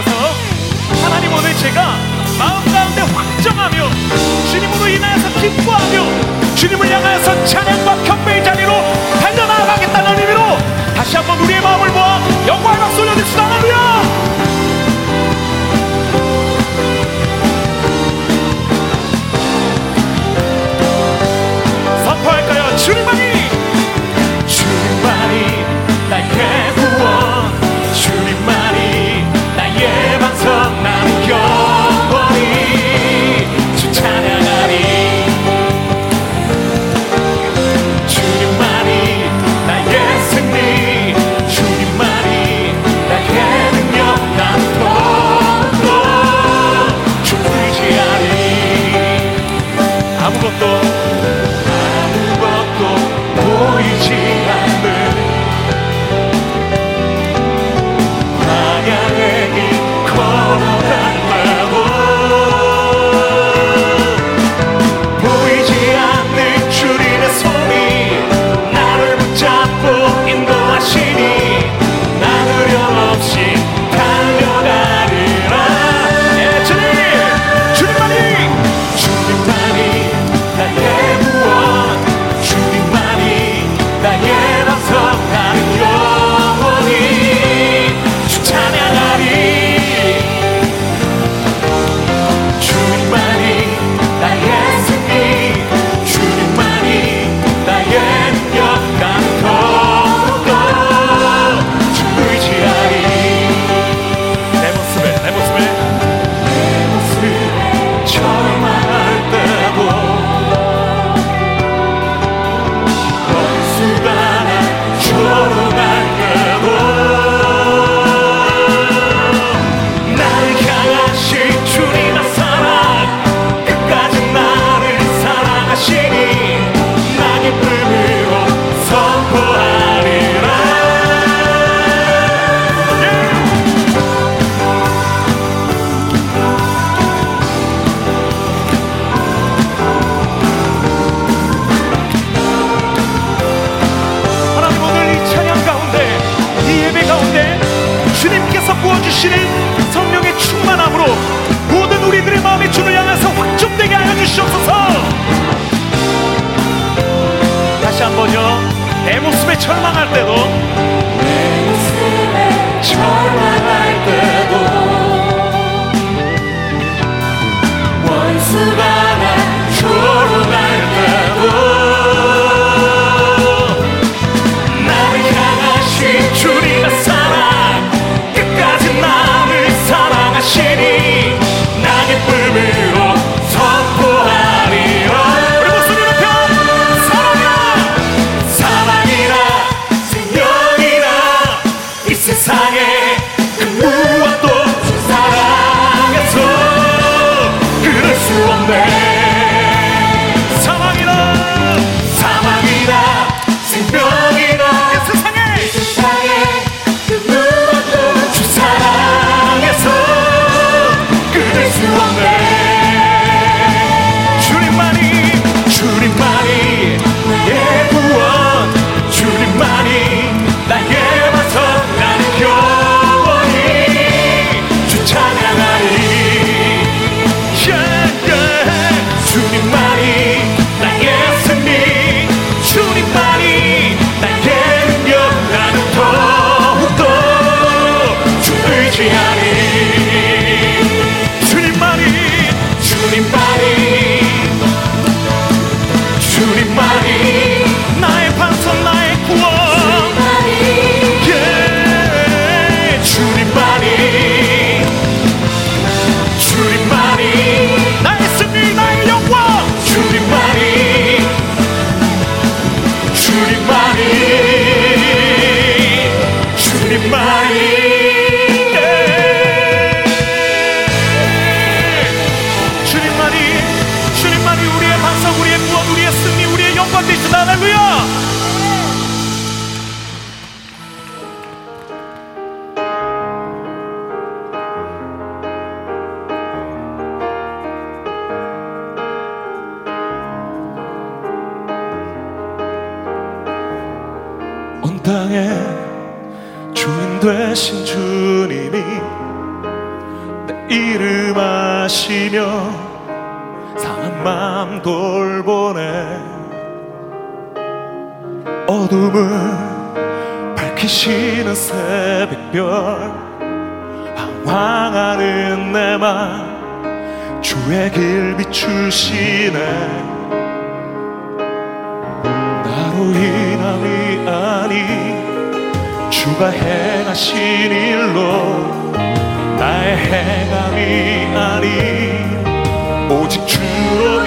주셔서 하나님 오늘 제가 마음 가운데 확정하며 주님으로 인하여서 기뻐하며 주님을 향하여서 찬양과 경배의 자리로 달려나가겠다는 의미로 다시 한번 우리의 마음을 모아 영광의 박수 올려드립시다 할렐루야 アムコット 거죠. 내 모습에 절망할 때도 세상에. 하시며 상한 맘 돌보네. 어둠을 밝히시는 새벽별 방황하는 내 맘 주의 길 비추시네. 나로 인함이 아니 주가 행하신 일로 나의 행함이 아니 오직 주여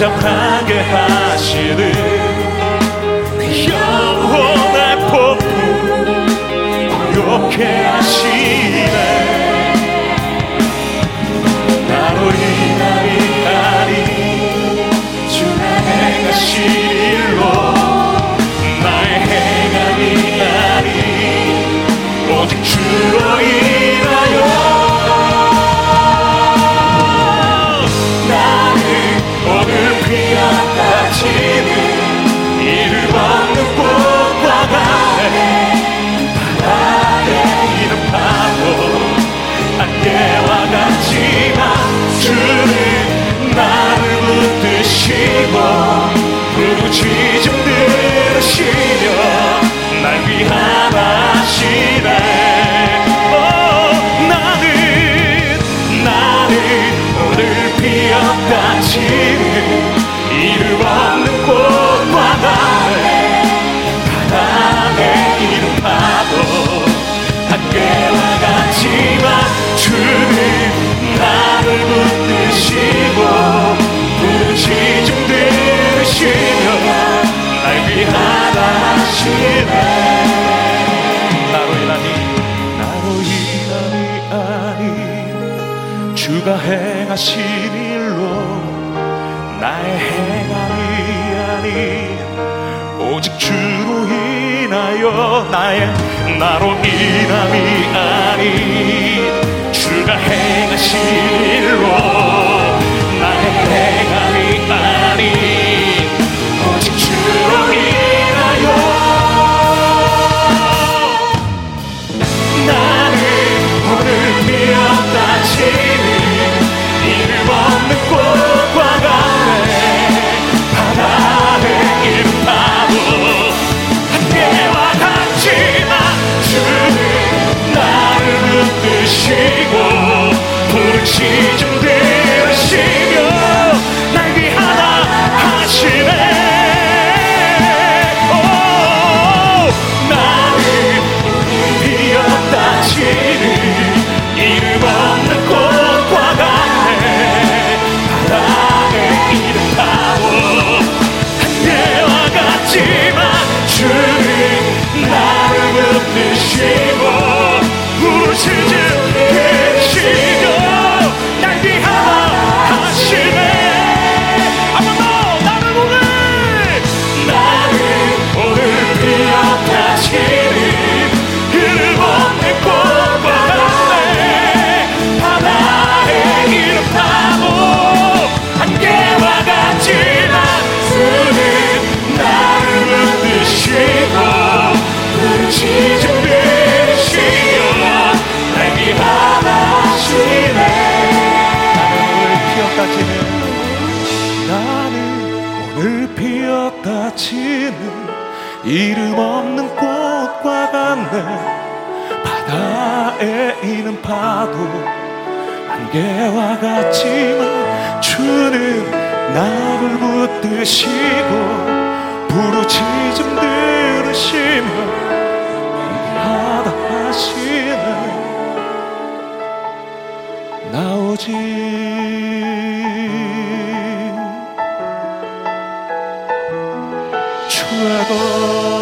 잠잠하게 하시는 영혼의 폭풍 이렇게 하시는 하신 일로 나의 행함이 아닌 오직 주로 인하여 나의 나로 인 before 이름 없는 꽃과 같네. 바다에 있는 파도 안개와 같지만 주는 나를 붙드시고 부르짖음 들으시며 하다 하시네. 나오지. forever.